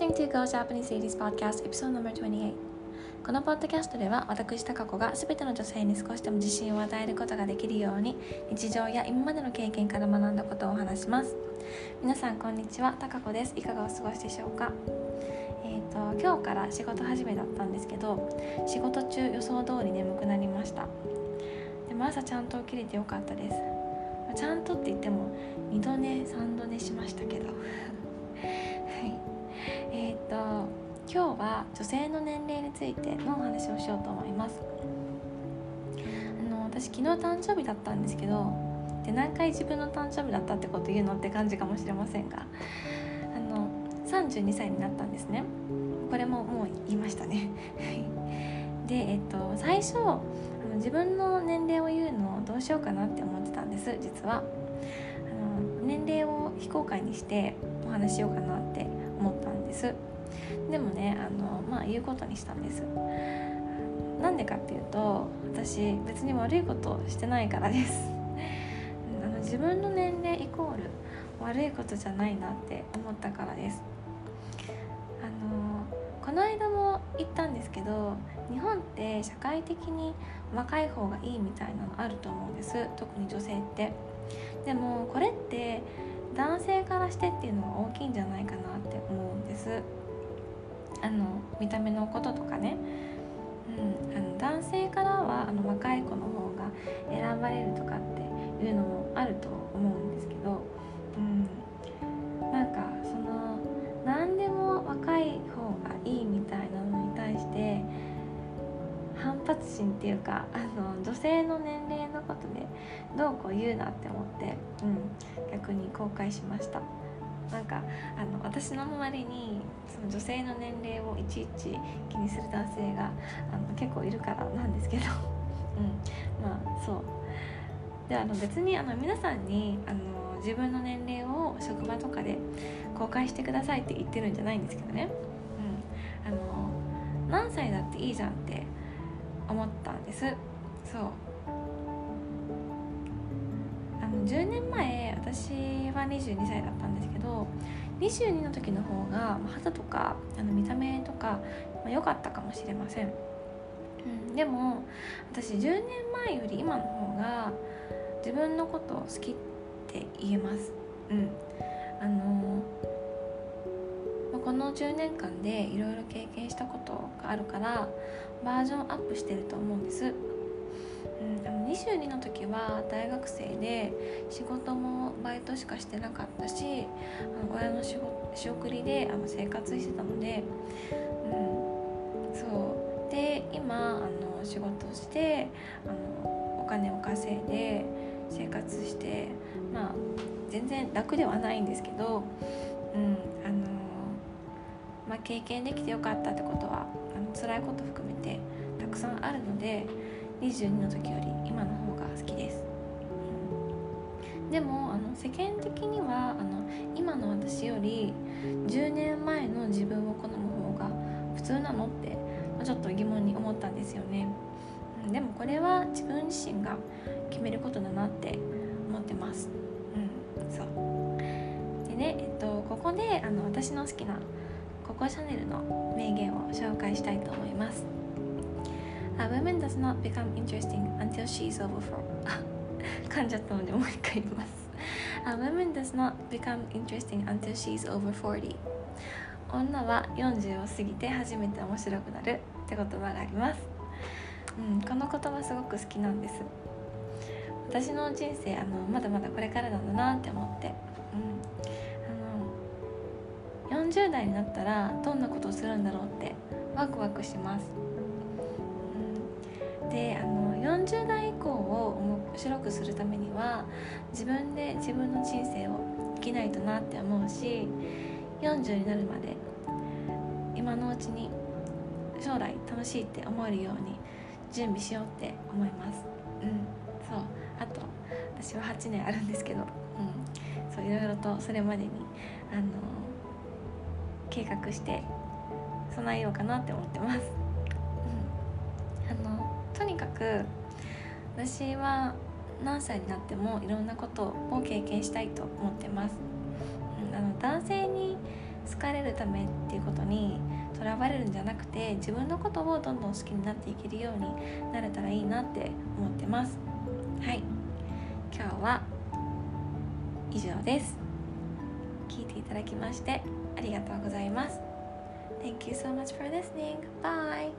listening to Go Japanese Ladies Podcast episode No.28 このポッドキャストでは私タカ子が全ての女性に少しでも自信を与えることができるように日常や今までの経験から学んだことをお話します。皆さんこんにちは。タカ子です。いかがお過ごしでしょうか？えーと、今日から仕事始めだったんですけど仕事中予想通り眠くなりました。でも朝ちゃんと起きれてよかったです。ちゃんとって言っても2度寝3度寝しましたけど。は女性の年齢についてのお話をしようと思います。あの私昨日誕生日だったんですけどで何回自分の誕生日だったってこと言うのって感じかもしれませんがあの32歳になったんですね。これももう言いましたね。でえっと最初あの自分の年齢を言うのをどうしようかなって思ってたんです実は。あの年齢を非公開にしてお話しようかなって思ったんです。でもねあのまあ言うことにしたんですなんでかっていうと私別に悪いことをしてないからです。あの自分の年齢イコール悪いことじゃないなって思ったからです。あのこの間も言ったんですけど日本って社会的に若い方がいいみたいなのあると思うんです。特に女性って。でもこれって男性からしてっていうのが大きいんじゃないかなって思うんです。あの見た目のこととかね、うん、あの男性からはあの若い子の方が選ばれるとかっていうのもあると思うんですけど、うん、なんかその何でも若い方がいいみたいなのに対して反発心っていうかあの女性の年齢のことでどうこう言うなって思って、うん、逆に公開しました。なんかあの私の周りにその女性の年齢をいちいち気にする男性があの結構いるからなんですけど、うん、まあそう。であの別にあの皆さんにあの自分の年齢を職場とかで公開してくださいって言ってるんじゃないんですけどね、うん、あの何歳だっていいじゃんって思ったんです。そう。あの10年前私は22歳だったんですけど22の時の方が肌とかあの見た目とか良、まあ、かったかもしれません、うん、でも私10年前より今の方が自分のことを好きって言えます。うん。あのまこの10年間でいろいろ経験したことがあるからバージョンアップしてると思うんです、22の時は大学生で仕事もバイトしかしてなかったしあの親の仕仕送りであの生活してたので、うん、そうで今あの仕事してあのお金を稼いで生活してまあ全然楽ではないんですけど、うんあのまあ、経験できてよかったってことはあの辛いこと含めてたくさんあるので。22の時より今の方が好きです、うん、でもあの世間的にはあの今の私より10年前の自分を好む方が普通なのってちょっと疑問に思ったんですよね、うん、でもこれは自分自身が決めることだなって思ってます。うんそう。でねえっとここであの私の好きなココシャネルの名言を紹介したいと思います。A woman does not become interesting until she is over four 噛んじゃったのでもう一回言います。A woman does not become interesting until she is over 40女は40を過ぎて初めて面白くなるって言葉があります、うん、この言葉すごく好きなんです。私の人生あのまだまだこれからなんだなって思って、うん、あの40代になったらどんなことをするんだろうってワクワクします。であの40代以降を面白くするためには自分で自分の人生を生きないとなって思うし40になるまで今のうちに将来楽しいって思えるように準備しようって思います。うんそう。あと私は8年あるんですけど、うん、そういろいろとそれまでにあの計画して備えようかなって思ってます。とにかく私は何歳になってもいろんなことを経験したいと思ってます、あの男性に好かれるためっていうことにとらわれるんじゃなくて自分のことをどんどん好きになっていけるようになれたらいいなって思ってます。はい。今日は以上です。聞いていただきましてありがとうございます。Thank you so much for listening. Bye.